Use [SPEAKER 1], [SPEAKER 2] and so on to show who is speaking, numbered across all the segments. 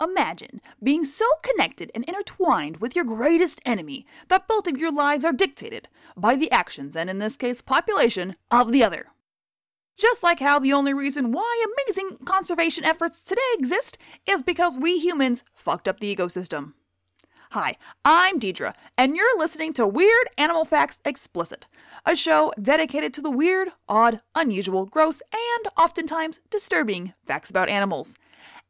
[SPEAKER 1] Imagine being so connected and intertwined with your greatest enemy that both of your lives are dictated by the actions, and in this case, population, of the other. Just like how the only reason why amazing conservation efforts today exist is because we humans fucked up the ecosystem. Hi, I'm Deidre, and you're listening to Weird Animal Facts Explicit, a show dedicated to the weird, odd, unusual, gross, and oftentimes disturbing facts about animals.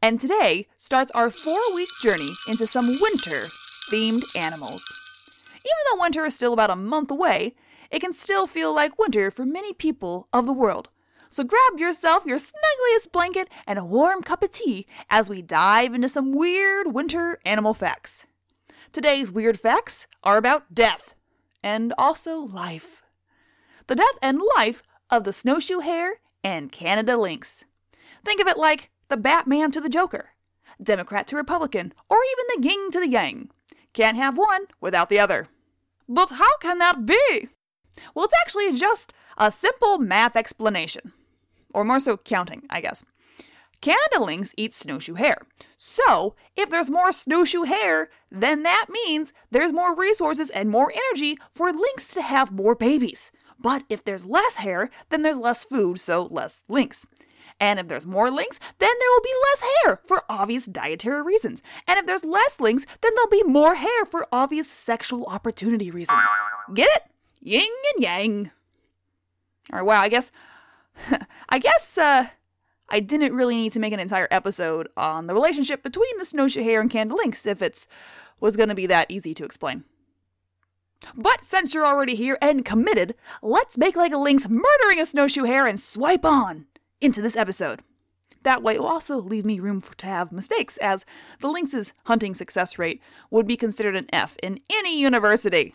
[SPEAKER 1] And today starts our four week journey into some winter themed animals. Even though winter is still about a month away, it can still feel like winter for many people of the world. So grab yourself your snuggliest blanket and a warm cup of tea as we dive into some weird winter animal facts. Today's weird facts are about death and also life. The death and life of the snowshoe hare and Canada lynx. Think of it like the Batman to the Joker, Democrat to Republican, or even the yin to the yang. Can't have one without the other. But how can that be? Well, it's actually just a simple math explanation. Or more so, counting, I guess. Lynx eat snowshoe hare. So, if there's more snowshoe hare, then that means there's more resources and more energy for lynx to have more babies. But if there's less hare, then there's less food, so less lynx. And if there's more lynx, then there will be less hare for obvious dietary reasons. And if there's less lynx, then there'll be more hare for obvious sexual opportunity reasons. Get it? Yin and yang. All right, wow, I guess I guess uh I didn't really need to make an entire episode on the relationship between the snowshoe hare and Canada lynx if it's was going to be that easy to explain. But since you're already here and committed, let's make like a lynx murdering a snowshoe hare and swipe on into this episode. That way, it will also leave me room for, to have mistakes, as the lynx's hunting success rate would be considered an F in any university.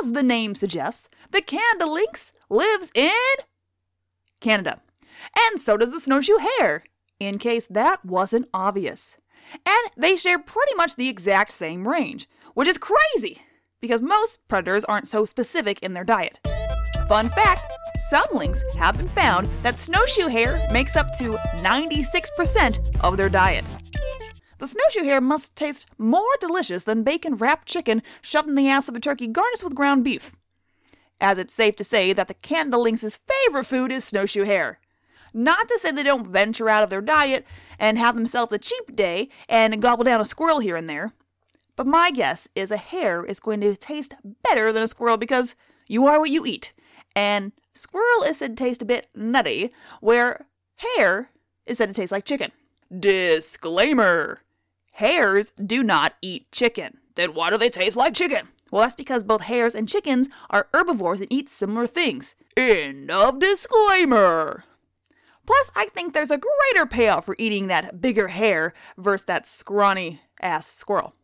[SPEAKER 1] As the name suggests, the Canada lynx lives in Canada. And so does the snowshoe hare, in case that wasn't obvious. And they share pretty much the exact same range, which is crazy because most predators aren't so specific in their diet. Fun fact some lynx have been found that snowshoe hare makes up to 96% of their diet. The snowshoe hare must taste more delicious than bacon wrapped chicken shoved in the ass of a turkey garnished with ground beef. As it's safe to say that the Canada lynx's favorite food is snowshoe hare. Not to say they don't venture out of their diet and have themselves a cheap day and gobble down a squirrel here and there. But my guess is a hare is going to taste better than a squirrel because you are what you eat. And squirrel is said to taste a bit nutty, where hare is said to taste like chicken. Disclaimer Hares do not eat chicken. Then why do they taste like chicken? Well, that's because both hares and chickens are herbivores and eat similar things. End of disclaimer. Plus, I think there's a greater payoff for eating that bigger hare versus that scrawny ass squirrel.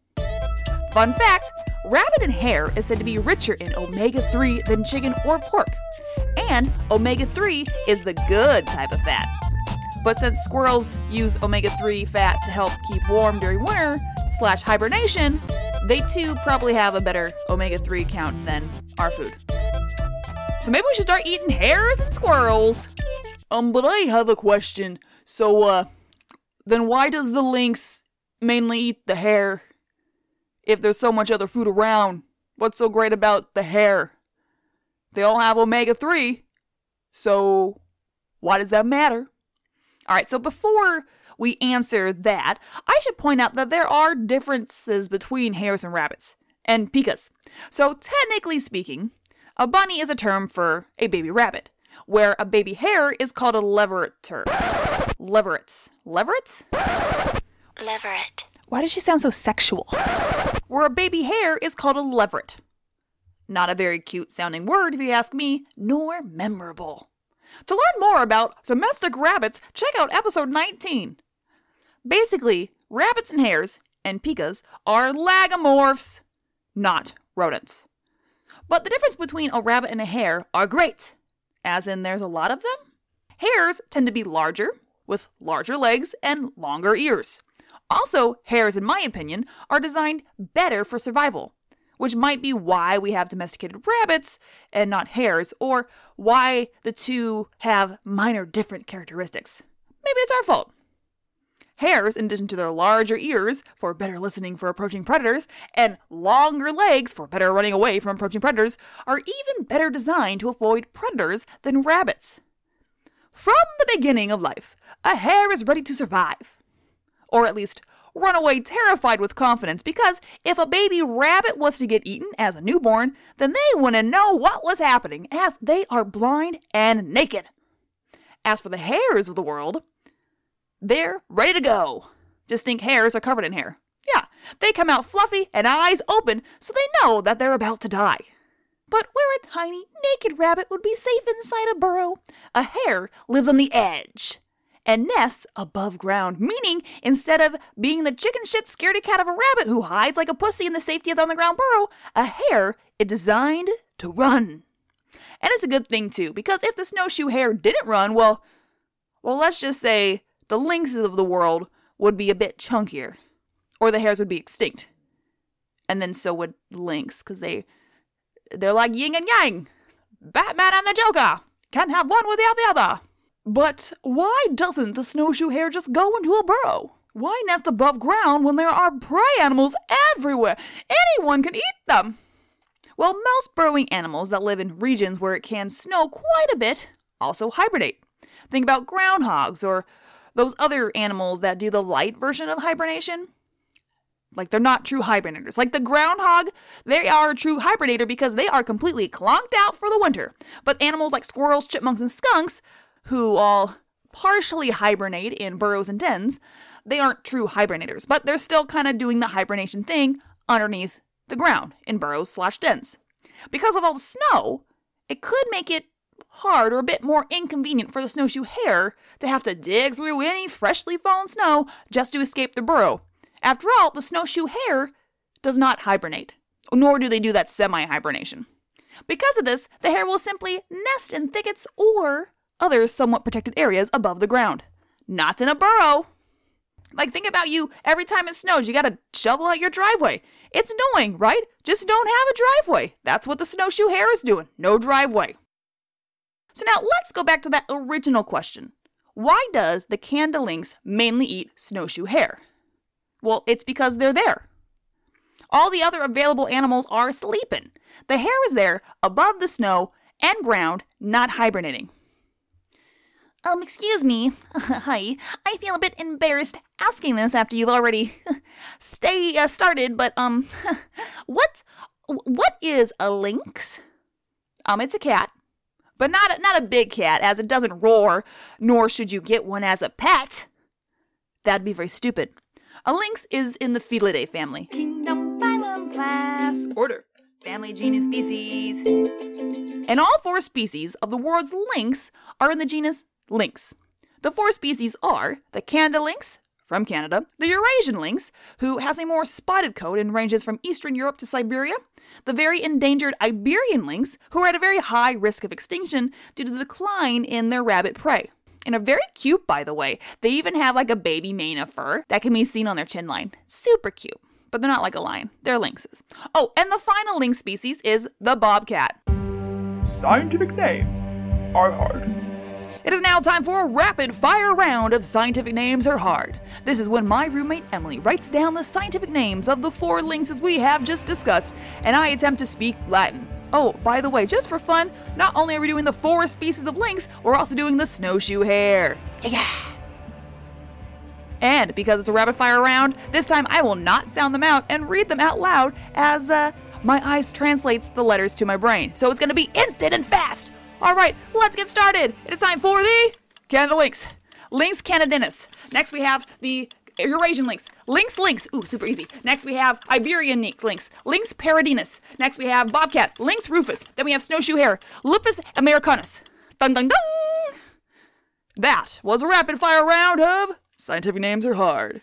[SPEAKER 1] Fun fact rabbit and hare is said to be richer in omega 3 than chicken or pork. And omega 3 is the good type of fat. But since squirrels use omega 3 fat to help keep warm during winter slash hibernation, they too probably have a better omega 3 count than our food. So maybe we should start eating hares and squirrels. Um, but I have a question. So, uh, then why does the lynx mainly eat the hare? If there's so much other food around, what's so great about the hare? They all have omega 3. So, why does that matter? Alright, so before we answer that, I should point out that there are differences between hares and rabbits, and pikas. So, technically speaking, a bunny is a term for a baby rabbit where a baby hare is called a leverator. Leverets. Leverets?
[SPEAKER 2] Leveret.
[SPEAKER 1] Why does she sound so sexual? Where a baby hare is called a leveret. Not a very cute sounding word, if you ask me, nor memorable. To learn more about domestic rabbits, check out episode 19. Basically, rabbits and hares, and pikas, are lagomorphs, not rodents. But the difference between a rabbit and a hare are great as in there's a lot of them. Hares tend to be larger, with larger legs and longer ears. Also, hares, in my opinion, are designed better for survival, which might be why we have domesticated rabbits and not hares, or why the two have minor different characteristics. Maybe it's our fault. Hares, in addition to their larger ears for better listening for approaching predators, and longer legs for better running away from approaching predators, are even better designed to avoid predators than rabbits. From the beginning of life, a hare is ready to survive. Or at least run away terrified with confidence because if a baby rabbit was to get eaten as a newborn, then they wouldn't know what was happening as they are blind and naked. As for the hares of the world, they're ready to go. Just think hares are covered in hair. Yeah, they come out fluffy and eyes open so they know that they're about to die. But where a tiny, naked rabbit would be safe inside a burrow, a hare lives on the edge and nests above ground, meaning instead of being the chicken shit scaredy cat of a rabbit who hides like a pussy in the safety of the underground burrow, a hare is designed to run. And it's a good thing too, because if the snowshoe hare didn't run, well, well, let's just say the lynxes of the world would be a bit chunkier, or the hares would be extinct, and then so would lynx, because they they're like yin and yang, Batman and the Joker. Can't have one without the other. But why doesn't the snowshoe hare just go into a burrow? Why nest above ground when there are prey animals everywhere? Anyone can eat them. Well, most burrowing animals that live in regions where it can snow quite a bit also hibernate. Think about groundhogs or those other animals that do the light version of hibernation. Like they're not true hibernators. Like the groundhog, they are a true hibernator because they are completely clonked out for the winter. But animals like squirrels, chipmunks, and skunks, who all partially hibernate in burrows and dens, they aren't true hibernators, but they're still kind of doing the hibernation thing underneath the ground in burrows slash dens. Because of all the snow, it could make it hard or a bit more inconvenient for the snowshoe hare to have to dig through any freshly fallen snow just to escape the burrow. After all, the snowshoe hare does not hibernate, nor do they do that semi hibernation. Because of this, the hare will simply nest in thickets or other somewhat protected areas above the ground, not in a burrow. Like, think about you every time it snows, you gotta shovel out your driveway. It's annoying, right? Just don't have a driveway. That's what the snowshoe hare is doing. No driveway. So now let's go back to that original question. Why does the Canada lynx mainly eat snowshoe hare? Well, it's because they're there. All the other available animals are sleeping. The hare is there above the snow and ground, not hibernating. Um, excuse me. Hi. I feel a bit embarrassed asking this after you've already stay uh, started, but um what what is a lynx? Um, it's a cat but not a, not a big cat, as it doesn't roar, nor should you get one as a pet. That'd be very stupid. A lynx is in the Felidae family. Kingdom, phylum, class, order, family, genus, species. And all four species of the world's lynx are in the genus Lynx. The four species are the Canada lynx, from Canada, the Eurasian lynx, who has a more spotted coat and ranges from eastern Europe to Siberia, the very endangered Iberian lynx, who are at a very high risk of extinction due to the decline in their rabbit prey. And are very cute, by the way. They even have like a baby mane of fur that can be seen on their chin line. Super cute. But they're not like a lion, they're lynxes. Oh, and the final lynx species is the bobcat.
[SPEAKER 3] Scientific names are hard.
[SPEAKER 1] It is now time for a rapid fire round of scientific names are hard. This is when my roommate Emily writes down the scientific names of the four lynxes we have just discussed, and I attempt to speak Latin. Oh, by the way, just for fun, not only are we doing the four species of lynx, we're also doing the snowshoe hare. Yeah. And because it's a rapid fire round, this time I will not sound them out and read them out loud as uh, my eyes translates the letters to my brain. So it's to be instant and fast. All right, let's get started. It is time for the Canada Lynx. Lynx canadensis. Next we have the Eurasian lynx. Lynx lynx. Ooh, super easy. Next we have Iberian lynx. Lynx paradinas. Next we have bobcat. Lynx rufus. Then we have snowshoe hare. Lupus americanus. Dun dun dun! That was a rapid fire round of scientific names are hard.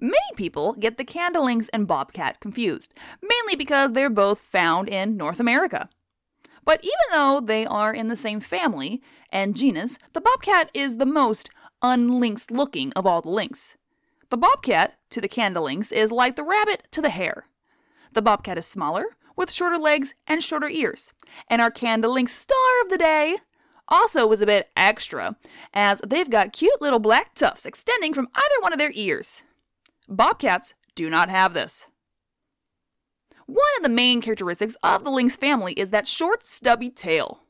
[SPEAKER 1] Many people get the Canada lynx and bobcat confused, mainly because they're both found in North America. But even though they are in the same family and genus, the bobcat is the most unlynx looking of all the lynx. The bobcat to the Canada lynx is like the rabbit to the hare. The bobcat is smaller, with shorter legs and shorter ears. And our Canada lynx star of the day, also was a bit extra, as they've got cute little black tufts extending from either one of their ears. Bobcats do not have this. One of the main characteristics of the lynx family is that short, stubby tail.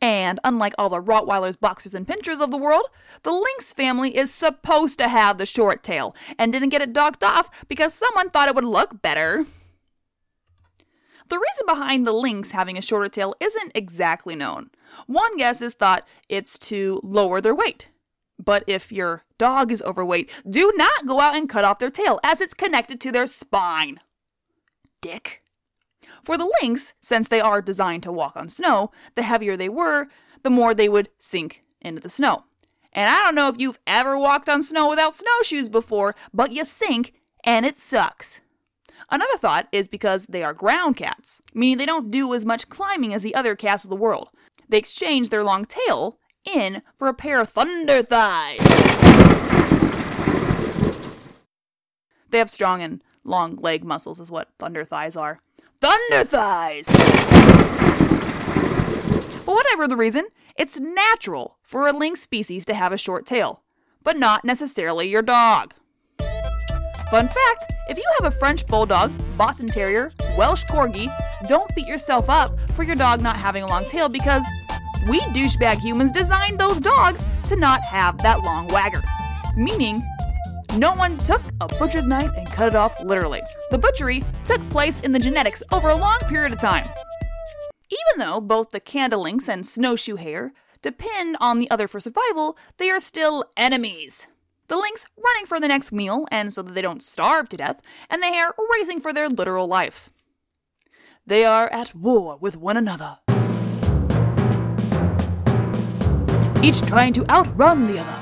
[SPEAKER 1] And unlike all the Rottweilers, Boxers, and Pinschers of the world, the lynx family is supposed to have the short tail and didn't get it docked off because someone thought it would look better. The reason behind the lynx having a shorter tail isn't exactly known. One guess is thought it's to lower their weight. But if your dog is overweight, do not go out and cut off their tail as it's connected to their spine. Dick. For the lynx, since they are designed to walk on snow, the heavier they were, the more they would sink into the snow. And I don't know if you've ever walked on snow without snowshoes before, but you sink and it sucks. Another thought is because they are ground cats, meaning they don't do as much climbing as the other cats of the world. They exchange their long tail in for a pair of thunder thighs. They have strong and long leg muscles, is what thunder thighs are. Thunder thighs! But whatever the reason, it's natural for a lynx species to have a short tail, but not necessarily your dog. Fun fact if you have a French Bulldog, Boston Terrier, Welsh Corgi, don't beat yourself up for your dog not having a long tail because we douchebag humans designed those dogs to not have that long wagger. Meaning, no one took a butcher's knife and cut it off literally. The butchery took place in the genetics over a long period of time. Even though both the lynx and snowshoe hare depend on the other for survival, they are still enemies. The lynx running for the next meal and so that they don't starve to death, and the hare racing for their literal life. They are at war with one another. Each trying to outrun the other.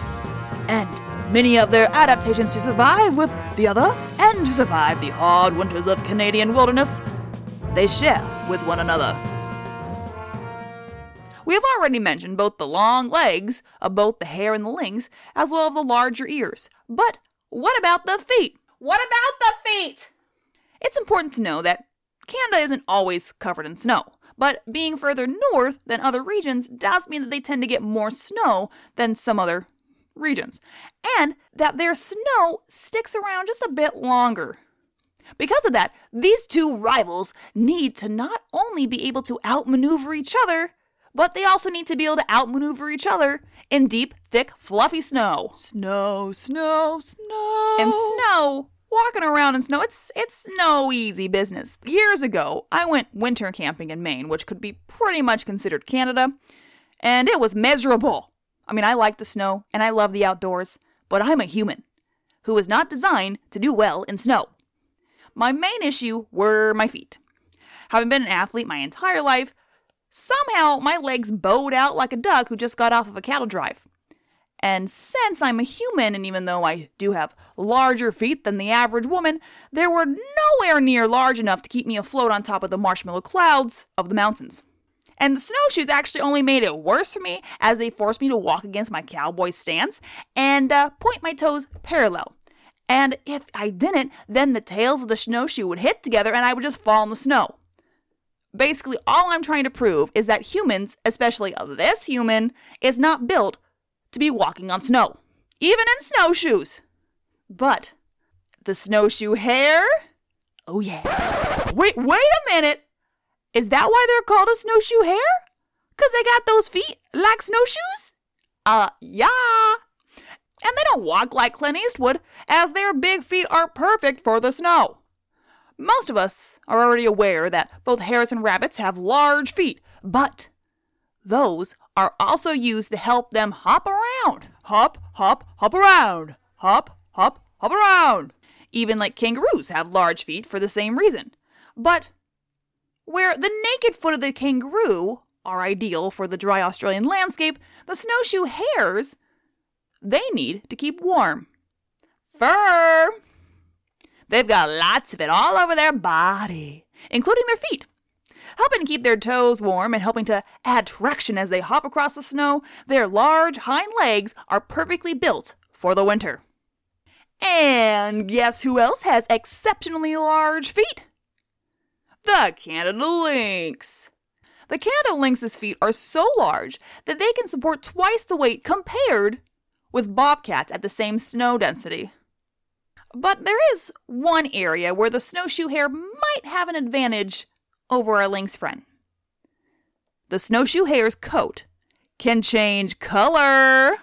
[SPEAKER 1] And many of their adaptations to survive with the other and to survive the hard winters of Canadian wilderness, they share with one another. We have already mentioned both the long legs of both the hare and the lynx, as well as the larger ears. But what about the feet? What about the feet? It's important to know that Canada isn't always covered in snow, but being further north than other regions does mean that they tend to get more snow than some other regions, and that their snow sticks around just a bit longer. Because of that, these two rivals need to not only be able to outmaneuver each other, but they also need to be able to outmaneuver each other in deep, thick, fluffy snow.
[SPEAKER 3] Snow, snow, snow.
[SPEAKER 1] And snow, walking around in snow, it's it's no easy business. Years ago, I went winter camping in Maine, which could be pretty much considered Canada, and it was miserable. I mean, I like the snow and I love the outdoors, but I'm a human who is not designed to do well in snow. My main issue were my feet. Having been an athlete my entire life, Somehow, my legs bowed out like a duck who just got off of a cattle drive. And since I'm a human, and even though I do have larger feet than the average woman, they were nowhere near large enough to keep me afloat on top of the marshmallow clouds of the mountains. And the snowshoes actually only made it worse for me as they forced me to walk against my cowboy stance and uh, point my toes parallel. And if I didn't, then the tails of the snowshoe would hit together and I would just fall in the snow. Basically, all I'm trying to prove is that humans, especially this human, is not built to be walking on snow, even in snowshoes. But the snowshoe hare? Oh, yeah. Wait, wait a minute. Is that why they're called a snowshoe hare? Because they got those feet like snowshoes? Uh, yeah. And they don't walk like Clint Eastwood, as their big feet are perfect for the snow. Most of us are already aware that both hares and rabbits have large feet, but those are also used to help them hop around.
[SPEAKER 3] Hop, hop, hop around. Hop, hop, hop around.
[SPEAKER 1] Even like kangaroos have large feet for the same reason. But where the naked foot of the kangaroo are ideal for the dry Australian landscape, the snowshoe hares, they need to keep warm. Fur! They've got lots of it all over their body, including their feet. Helping to keep their toes warm and helping to add traction as they hop across the snow, their large hind legs are perfectly built for the winter. And guess who else has exceptionally large feet? The Canada lynx. The Canada lynx's feet are so large that they can support twice the weight compared with bobcats at the same snow density. But there is one area where the snowshoe hare might have an advantage over our lynx friend. The snowshoe hare's coat can change color.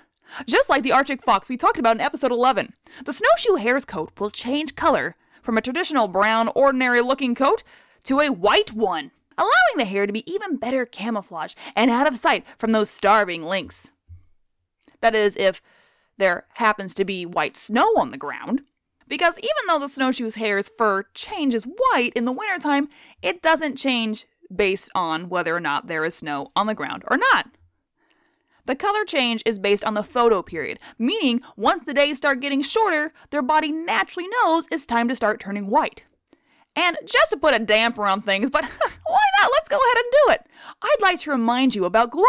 [SPEAKER 1] Just like the Arctic fox we talked about in episode 11, the snowshoe hare's coat will change color from a traditional brown, ordinary looking coat to a white one, allowing the hare to be even better camouflaged and out of sight from those starving lynx. That is, if there happens to be white snow on the ground. Because even though the snowshoe hare's fur changes white in the wintertime, it doesn't change based on whether or not there is snow on the ground or not. The color change is based on the photoperiod, meaning once the days start getting shorter, their body naturally knows it's time to start turning white. And just to put a damper on things, but why not? Let's go ahead and do it. I'd like to remind you about global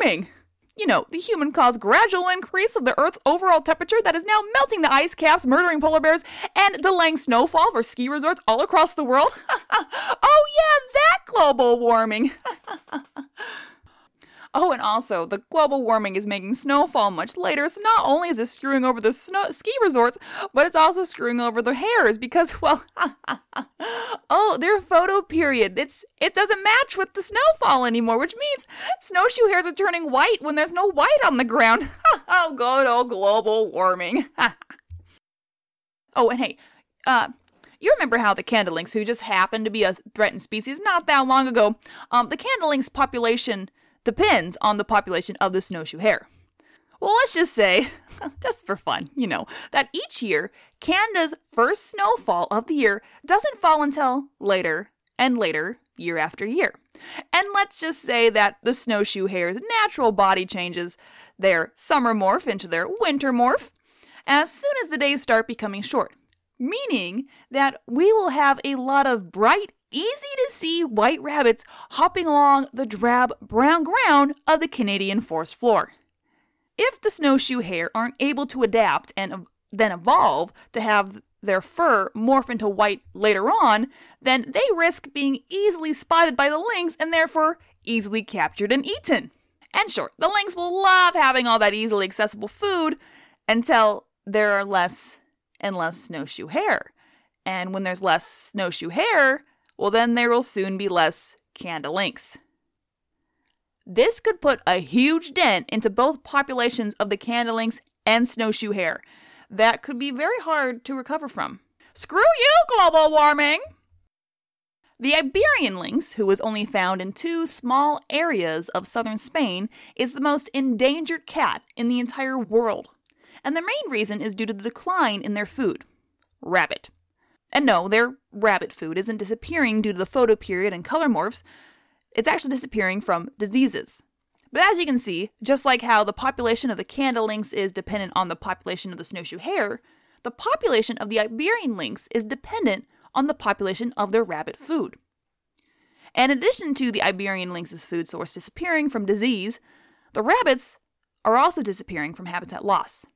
[SPEAKER 1] warming. You know, the human caused gradual increase of the Earth's overall temperature that is now melting the ice caps, murdering polar bears, and delaying snowfall for ski resorts all across the world. oh, yeah, that global warming. Oh, and also, the global warming is making snowfall much later, so not only is it screwing over the snow- ski resorts, but it's also screwing over the hares because, well, oh, their photo period, it's it doesn't match with the snowfall anymore, which means snowshoe hares are turning white when there's no white on the ground. oh, good old global warming. oh, and hey, uh, you remember how the lynx, who just happened to be a threatened species not that long ago, um, the lynx population depends on the population of the snowshoe hare. Well, let's just say, just for fun, you know, that each year, Canada's first snowfall of the year doesn't fall until later and later, year after year. And let's just say that the snowshoe hare's natural body changes their summer morph into their winter morph as soon as the days start becoming short, meaning that we will have a lot of bright, easy to see white rabbits hopping along the drab brown ground of the Canadian forest floor. If the snowshoe hare aren't able to adapt and then evolve to have their fur morph into white later on, then they risk being easily spotted by the lynx and therefore easily captured and eaten. And sure, the lynx will love having all that easily accessible food until there are less and less snowshoe hare. And when there's less snowshoe hare, well, then there will soon be less Canada lynx. This could put a huge dent into both populations of the Canada lynx and snowshoe hare. That could be very hard to recover from. Screw you, global warming! The Iberian lynx, who is only found in two small areas of southern Spain, is the most endangered cat in the entire world. And the main reason is due to the decline in their food rabbit. And no, their rabbit food isn't disappearing due to the photoperiod and color morphs. It's actually disappearing from diseases. But as you can see, just like how the population of the Canada lynx is dependent on the population of the snowshoe hare, the population of the Iberian lynx is dependent on the population of their rabbit food. In addition to the Iberian lynx's food source disappearing from disease, the rabbits are also disappearing from habitat loss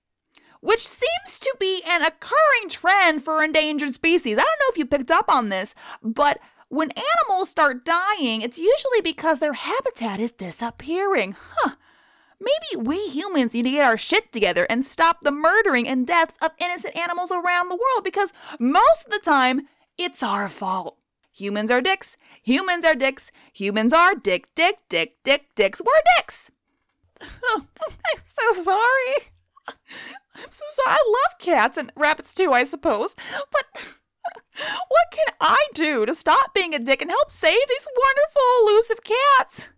[SPEAKER 1] which seems to be an occurring trend for endangered species. I don't know if you picked up on this, but when animals start dying, it's usually because their habitat is disappearing. Huh. Maybe we humans need to get our shit together and stop the murdering and deaths of innocent animals around the world because most of the time, it's our fault. Humans are dicks. Humans are dicks. Humans are dick, dick, dick, dick, dicks. We're dicks. I'm so sorry. I'm so sorry. I love cats and rabbits too, I suppose. But what can I do to stop being a dick and help save these wonderful elusive cats?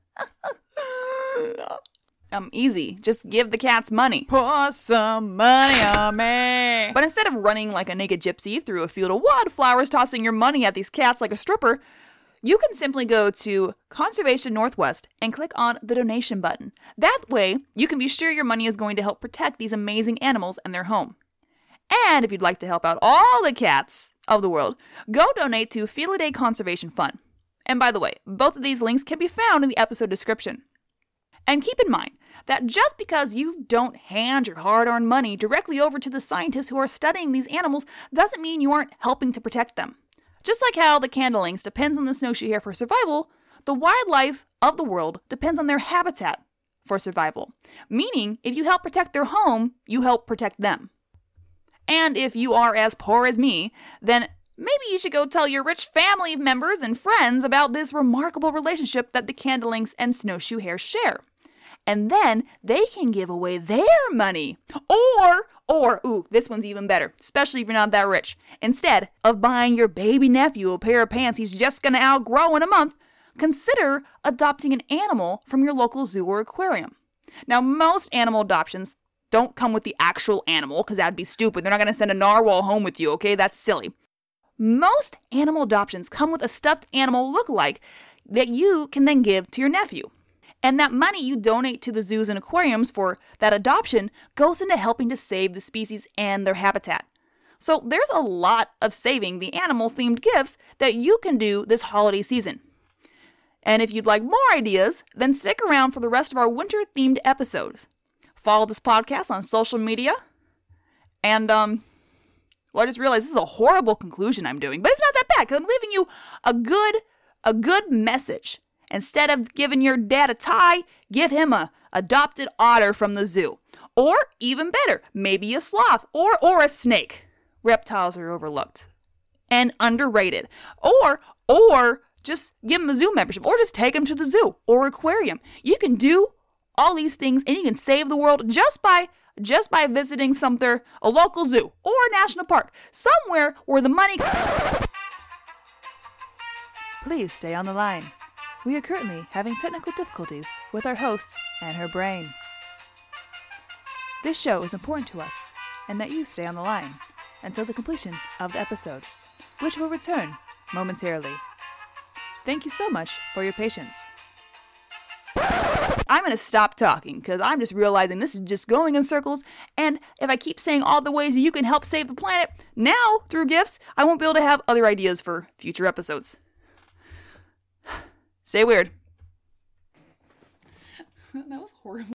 [SPEAKER 1] um, easy. Just give the cats money. Pour some money on me. But instead of running like a naked gypsy through a field of wildflowers, tossing your money at these cats like a stripper, you can simply go to Conservation Northwest and click on the donation button. That way, you can be sure your money is going to help protect these amazing animals and their home. And if you'd like to help out all the cats of the world, go donate to Felidae Conservation Fund. And by the way, both of these links can be found in the episode description. And keep in mind that just because you don't hand your hard earned money directly over to the scientists who are studying these animals doesn't mean you aren't helping to protect them. Just like how the lynx depends on the snowshoe hare for survival, the wildlife of the world depends on their habitat for survival, meaning if you help protect their home, you help protect them. And if you are as poor as me, then maybe you should go tell your rich family members and friends about this remarkable relationship that the Canada lynx and Snowshoe Hares share. And then they can give away their money. Or, or, ooh, this one's even better, especially if you're not that rich. Instead of buying your baby nephew a pair of pants he's just gonna outgrow in a month, consider adopting an animal from your local zoo or aquarium. Now, most animal adoptions don't come with the actual animal because that'd be stupid. They're not to send a narwhal home with you, okay? That's silly. Most animal adoptions come with a stuffed animal look-alike that you can then give to your nephew. And that money you donate to the zoos and aquariums for that adoption goes into helping to save the species and their habitat. So there's a lot of saving the animal themed gifts that you can do this holiday season. And if you'd like more ideas, then stick around for the rest of our winter themed episodes. Follow this podcast on social media. And, um, well, I just realized this is a horrible conclusion I'm doing, but it's not that bad because I'm leaving you a good, a good message. Instead of giving your dad a tie, give him a adopted otter from the zoo. Or even better, maybe a sloth or or a snake. Reptiles are overlooked and underrated. Or or just give him a zoo membership or just take him to the zoo or aquarium. You can do all these things and you can save the world just by just by visiting something a local zoo or a national park, somewhere where the money
[SPEAKER 3] Please stay on the line. We are currently having technical difficulties with our host and her brain. This show is important to us, and that you stay on the line until the completion of the episode, which will return momentarily. Thank you so much for your patience.
[SPEAKER 1] I'm going to stop talking because I'm just realizing this is just going in circles. And if I keep saying all the ways you can help save the planet now through gifts, I won't be able to have other ideas for future episodes. Stay weird. that was horrible.